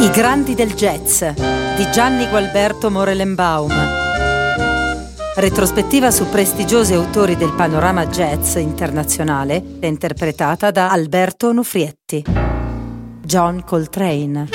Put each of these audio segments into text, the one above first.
I grandi del jazz di Gianni Gualberto Morelenbaum. Retrospettiva su prestigiosi autori del panorama jazz internazionale, interpretata da Alberto Onufrietti. John Coltrane.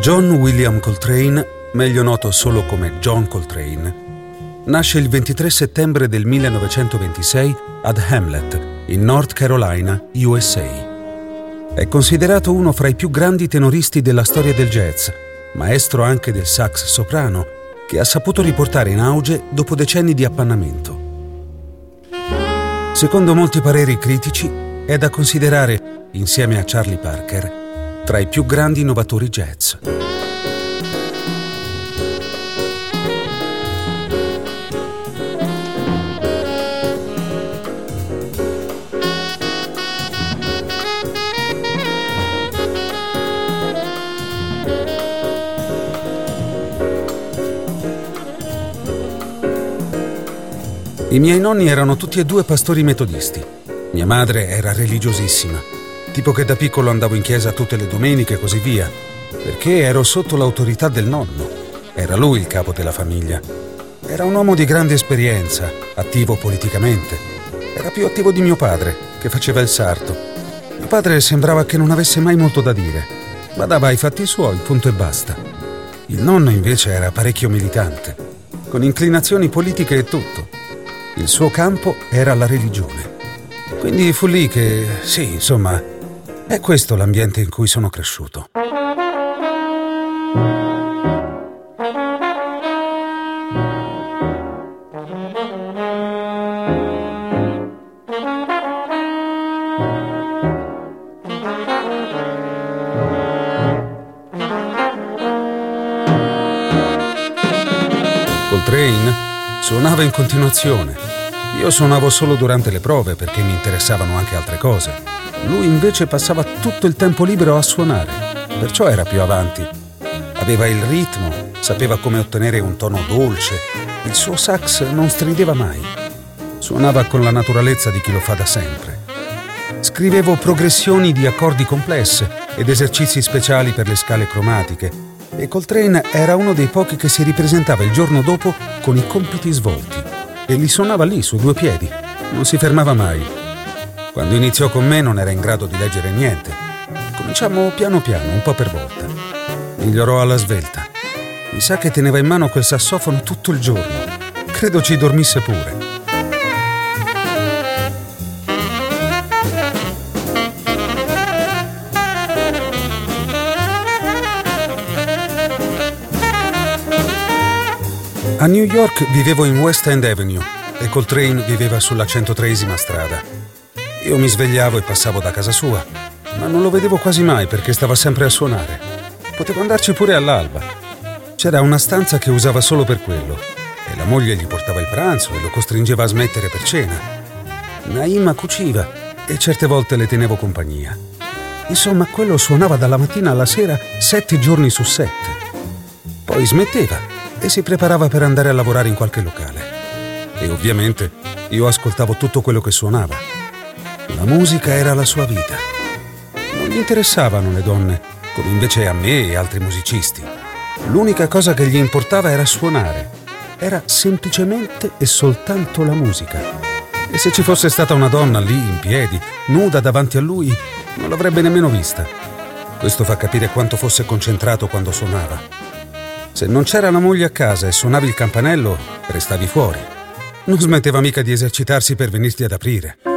John William Coltrane, meglio noto solo come John Coltrane, nasce il 23 settembre del 1926 ad Hamlet, in North Carolina, USA. È considerato uno fra i più grandi tenoristi della storia del jazz, maestro anche del sax soprano, che ha saputo riportare in auge dopo decenni di appannamento. Secondo molti pareri critici, è da considerare, insieme a Charlie Parker, tra i più grandi innovatori jazz. I miei nonni erano tutti e due pastori metodisti. Mia madre era religiosissima, tipo che da piccolo andavo in chiesa tutte le domeniche e così via, perché ero sotto l'autorità del nonno. Era lui il capo della famiglia. Era un uomo di grande esperienza, attivo politicamente. Era più attivo di mio padre, che faceva il sarto. Mio padre sembrava che non avesse mai molto da dire. Badava ai fatti suoi, punto e basta. Il nonno invece era parecchio militante, con inclinazioni politiche e tutto. Il suo campo era la religione. Quindi fu lì che, sì, insomma, è questo l'ambiente in cui sono cresciuto. Suonava in continuazione io suonavo solo durante le prove perché mi interessavano anche altre cose. Lui invece passava tutto il tempo libero a suonare, perciò era più avanti. Aveva il ritmo, sapeva come ottenere un tono dolce. Il suo sax non strideva mai. Suonava con la naturalezza di chi lo fa da sempre. Scrivevo progressioni di accordi complesse ed esercizi speciali per le scale cromatiche e Coltrane era uno dei pochi che si ripresentava il giorno dopo con i compiti svolti e li suonava lì su due piedi. Non si fermava mai. Quando iniziò con me non era in grado di leggere niente. Cominciamo piano piano, un po' per volta. Migliorò alla svelta. Mi sa che teneva in mano quel sassofono tutto il giorno. Credo ci dormisse pure. A New York vivevo in West End Avenue e Coltrane viveva sulla 103esima strada. Io mi svegliavo e passavo da casa sua, ma non lo vedevo quasi mai perché stava sempre a suonare. Potevo andarci pure all'alba. C'era una stanza che usava solo per quello e la moglie gli portava il pranzo e lo costringeva a smettere per cena. Naima cuciva e certe volte le tenevo compagnia. Insomma, quello suonava dalla mattina alla sera sette giorni su sette. Poi smetteva e si preparava per andare a lavorare in qualche locale. E ovviamente io ascoltavo tutto quello che suonava. La musica era la sua vita. Non gli interessavano le donne, come invece a me e altri musicisti. L'unica cosa che gli importava era suonare. Era semplicemente e soltanto la musica. E se ci fosse stata una donna lì in piedi, nuda davanti a lui, non l'avrebbe nemmeno vista. Questo fa capire quanto fosse concentrato quando suonava. Se non c'era la moglie a casa e suonavi il campanello, restavi fuori. Non smetteva mica di esercitarsi per venirti ad aprire.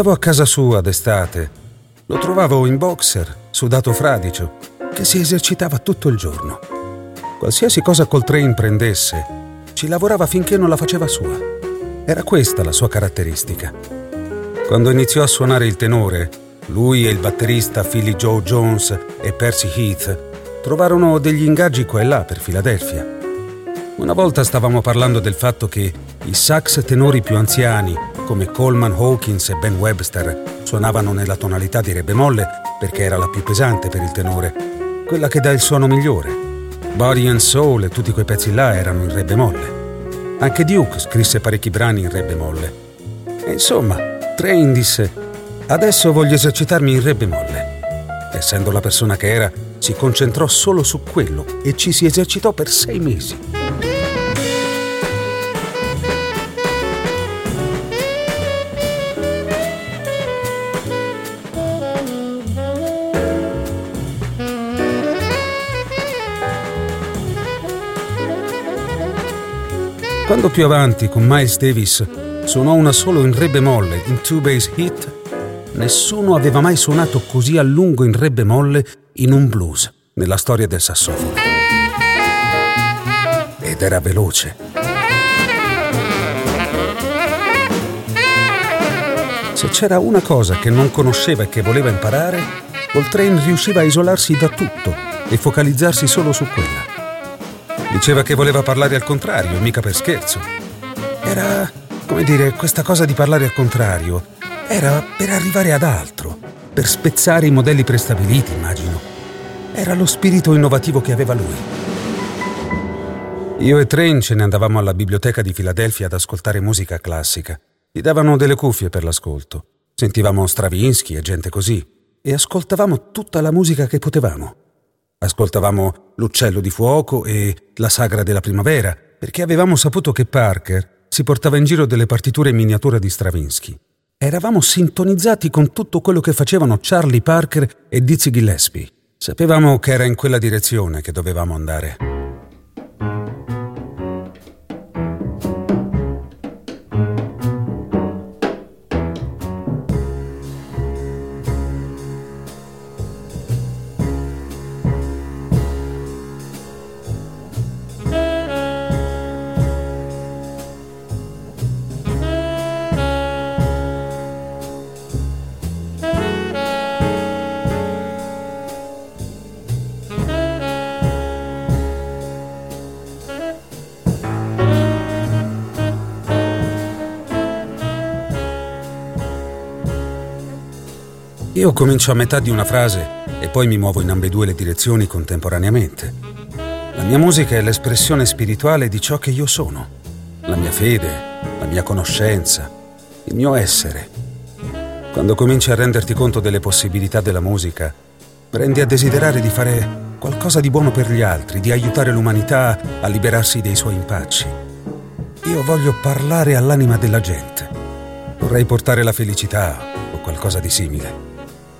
Andavo a casa sua d'estate, lo trovavo in boxer, sudato fradicio, che si esercitava tutto il giorno. Qualsiasi cosa Coltrane prendesse, ci lavorava finché non la faceva sua. Era questa la sua caratteristica. Quando iniziò a suonare il tenore, lui e il batterista Philly Joe Jones e Percy Heath trovarono degli ingaggi qua e là per Filadelfia. Una volta stavamo parlando del fatto che i sax tenori più anziani, come Coleman Hawkins e Ben Webster, suonavano nella tonalità di Re bemolle perché era la più pesante per il tenore, quella che dà il suono migliore. Body and Soul e tutti quei pezzi là erano in Re bemolle. Anche Duke scrisse parecchi brani in Re bemolle. E insomma, Train disse: Adesso voglio esercitarmi in Re bemolle. Essendo la persona che era, si concentrò solo su quello e ci si esercitò per sei mesi. Quando più avanti, con Miles Davis, suonò una solo in re bemolle, in two bass hit, nessuno aveva mai suonato così a lungo in re bemolle in un blues nella storia del sassofono. Ed era veloce. Se c'era una cosa che non conosceva e che voleva imparare, Coltrane riusciva a isolarsi da tutto e focalizzarsi solo su quella. Diceva che voleva parlare al contrario, mica per scherzo. Era, come dire, questa cosa di parlare al contrario era per arrivare ad altro, per spezzare i modelli prestabiliti, immagino. Era lo spirito innovativo che aveva lui. Io e Train ce ne andavamo alla biblioteca di Filadelfia ad ascoltare musica classica. Gli davano delle cuffie per l'ascolto. Sentivamo Stravinsky e gente così. E ascoltavamo tutta la musica che potevamo. Ascoltavamo L'uccello di fuoco e La sagra della primavera, perché avevamo saputo che Parker si portava in giro delle partiture in miniatura di Stravinsky. Eravamo sintonizzati con tutto quello che facevano Charlie Parker e Dizzy Gillespie. Sapevamo che era in quella direzione che dovevamo andare. Io comincio a metà di una frase e poi mi muovo in ambedue le direzioni contemporaneamente. La mia musica è l'espressione spirituale di ciò che io sono, la mia fede, la mia conoscenza, il mio essere. Quando cominci a renderti conto delle possibilità della musica, prendi a desiderare di fare qualcosa di buono per gli altri, di aiutare l'umanità a liberarsi dei suoi impacci. Io voglio parlare all'anima della gente. Vorrei portare la felicità o qualcosa di simile.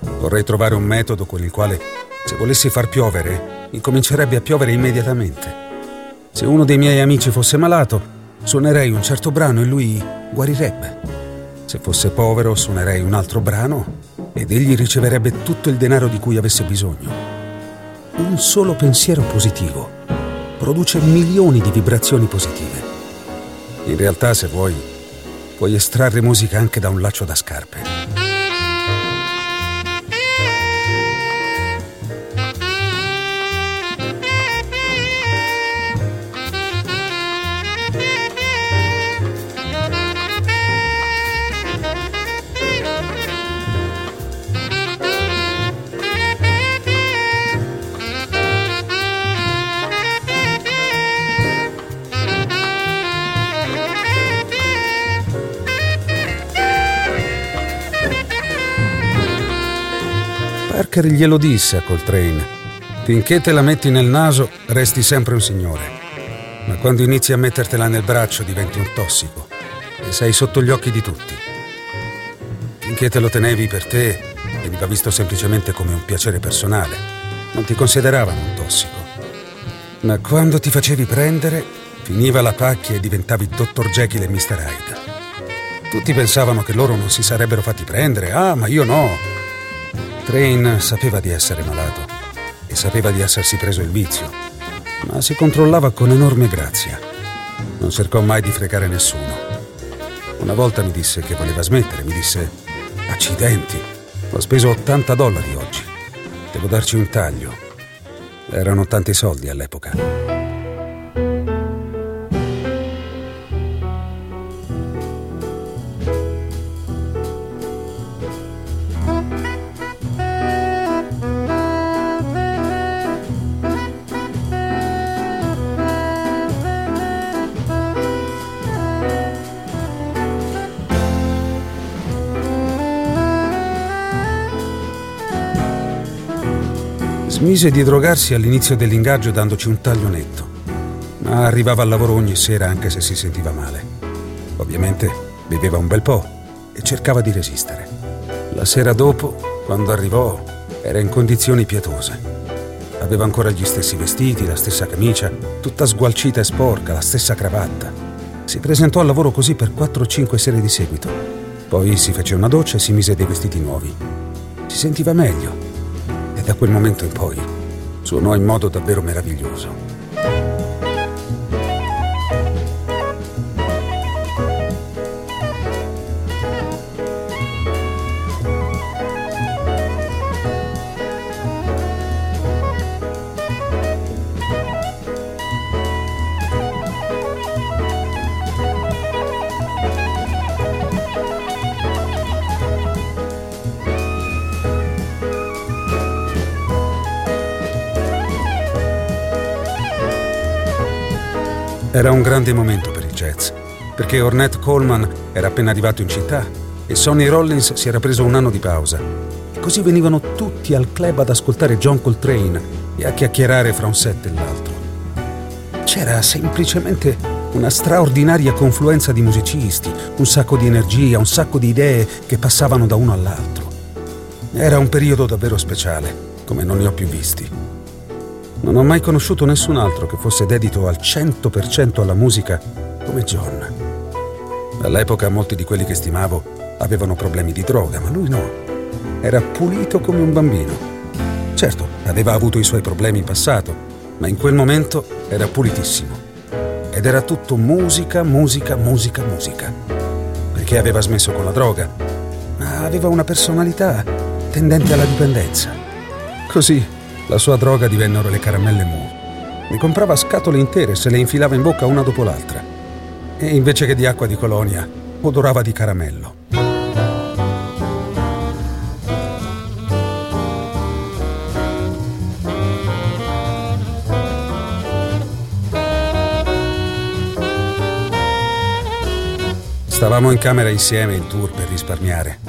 Vorrei trovare un metodo con il quale, se volessi far piovere, incomincerebbe a piovere immediatamente. Se uno dei miei amici fosse malato, suonerei un certo brano e lui guarirebbe. Se fosse povero, suonerei un altro brano ed egli riceverebbe tutto il denaro di cui avesse bisogno. Un solo pensiero positivo produce milioni di vibrazioni positive. In realtà, se vuoi, puoi estrarre musica anche da un laccio da scarpe. Parker glielo disse a Coltrane. Finché te la metti nel naso, resti sempre un signore. Ma quando inizi a mettertela nel braccio diventi un tossico e sei sotto gli occhi di tutti. Finché te lo tenevi per te, veniva visto semplicemente come un piacere personale. Non ti consideravano un tossico. Ma quando ti facevi prendere, finiva la pacchia e diventavi Dr. Jekyll e Mr. Hyde. Tutti pensavano che loro non si sarebbero fatti prendere, ah, ma io no. Train sapeva di essere malato e sapeva di essersi preso il vizio, ma si controllava con enorme grazia. Non cercò mai di fregare nessuno. Una volta mi disse che voleva smettere, mi disse, accidenti, ho speso 80 dollari oggi, devo darci un taglio. Erano tanti soldi all'epoca. Smise di drogarsi all'inizio dell'ingaggio dandoci un taglio netto, ma arrivava al lavoro ogni sera anche se si sentiva male. Ovviamente beveva un bel po' e cercava di resistere. La sera dopo, quando arrivò, era in condizioni pietose. Aveva ancora gli stessi vestiti, la stessa camicia, tutta sgualcita e sporca, la stessa cravatta. Si presentò al lavoro così per 4 o 5 sere di seguito. Poi si fece una doccia e si mise dei vestiti nuovi. Si sentiva meglio e da quel momento in poi suonò in modo davvero meraviglioso. Era un grande momento per il jazz, perché Ornette Coleman era appena arrivato in città e Sonny Rollins si era preso un anno di pausa. E così venivano tutti al club ad ascoltare John Coltrane e a chiacchierare fra un set e l'altro. C'era semplicemente una straordinaria confluenza di musicisti, un sacco di energia, un sacco di idee che passavano da uno all'altro. Era un periodo davvero speciale, come non ne ho più visti. Non ho mai conosciuto nessun altro che fosse dedito al 100% alla musica come John. All'epoca molti di quelli che stimavo avevano problemi di droga, ma lui no. Era pulito come un bambino. Certo, aveva avuto i suoi problemi in passato, ma in quel momento era pulitissimo. Ed era tutto musica, musica, musica, musica. Perché aveva smesso con la droga, ma aveva una personalità tendente alla dipendenza. Così la sua droga divennero le caramelle Mu. Mi comprava scatole intere e se le infilava in bocca una dopo l'altra. E invece che di acqua di colonia, odorava di caramello. Stavamo in camera insieme in tour per risparmiare.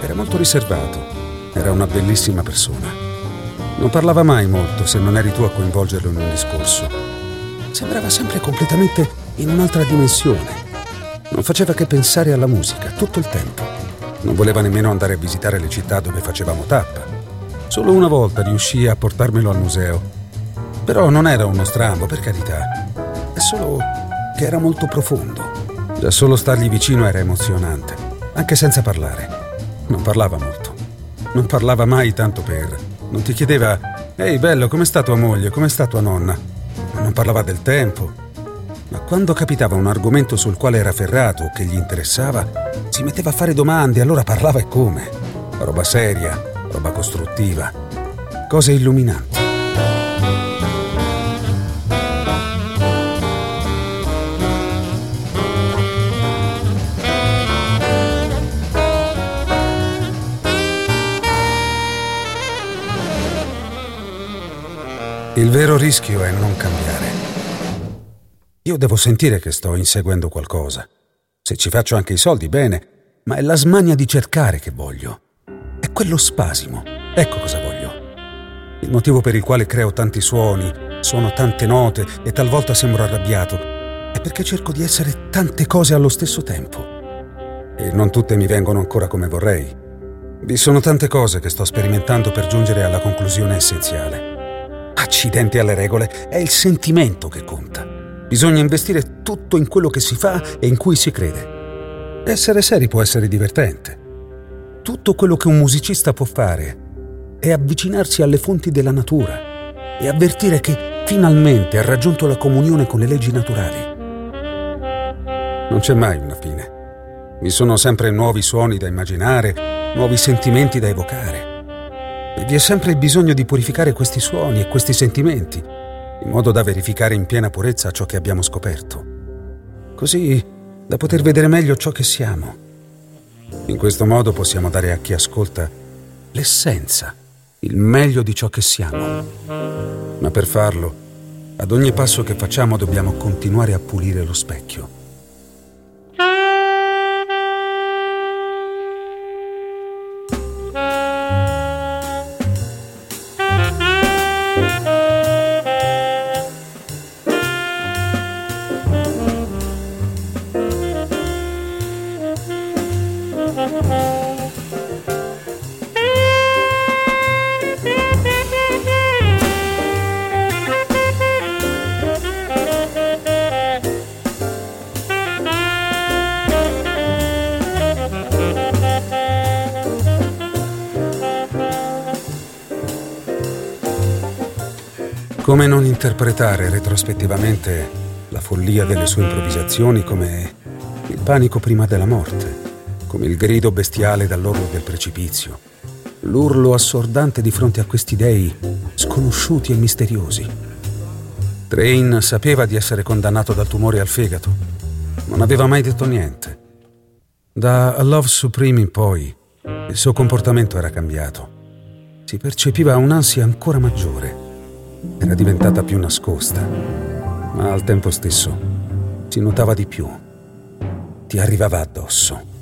Era molto riservato. Era una bellissima persona. Non parlava mai molto se non eri tu a coinvolgerlo in un discorso. Sembrava sempre completamente in un'altra dimensione. Non faceva che pensare alla musica tutto il tempo. Non voleva nemmeno andare a visitare le città dove facevamo tappa. Solo una volta riuscì a portarmelo al museo. Però non era uno strambo, per carità. È solo che era molto profondo. Già solo stargli vicino era emozionante, anche senza parlare. Non parlava molto. Non parlava mai tanto per non ti chiedeva, ehi bello, come sta tua moglie, come sta tua nonna? Non parlava del tempo. Ma quando capitava un argomento sul quale era ferrato o che gli interessava, si metteva a fare domande allora parlava e come. Roba seria, roba costruttiva, cose illuminanti. Il vero rischio è non cambiare. Io devo sentire che sto inseguendo qualcosa. Se ci faccio anche i soldi, bene, ma è la smania di cercare che voglio. È quello spasimo. Ecco cosa voglio. Il motivo per il quale creo tanti suoni, suono tante note e talvolta sembro arrabbiato, è perché cerco di essere tante cose allo stesso tempo. E non tutte mi vengono ancora come vorrei. Vi sono tante cose che sto sperimentando per giungere alla conclusione essenziale. Accidenti alle regole, è il sentimento che conta. Bisogna investire tutto in quello che si fa e in cui si crede. Essere seri può essere divertente. Tutto quello che un musicista può fare è avvicinarsi alle fonti della natura e avvertire che finalmente ha raggiunto la comunione con le leggi naturali. Non c'è mai una fine. Vi sono sempre nuovi suoni da immaginare, nuovi sentimenti da evocare. Vi è sempre il bisogno di purificare questi suoni e questi sentimenti, in modo da verificare in piena purezza ciò che abbiamo scoperto. Così da poter vedere meglio ciò che siamo. In questo modo possiamo dare a chi ascolta l'essenza, il meglio di ciò che siamo. Ma per farlo, ad ogni passo che facciamo dobbiamo continuare a pulire lo specchio. Come non interpretare retrospettivamente la follia delle sue improvvisazioni come il panico prima della morte, come il grido bestiale dall'orlo del precipizio, l'urlo assordante di fronte a questi dei sconosciuti e misteriosi. Train sapeva di essere condannato dal tumore al fegato, non aveva mai detto niente. Da A Love Supreme in poi il suo comportamento era cambiato. Si percepiva un'ansia ancora maggiore era diventata più nascosta, ma al tempo stesso si notava di più. Ti arrivava addosso.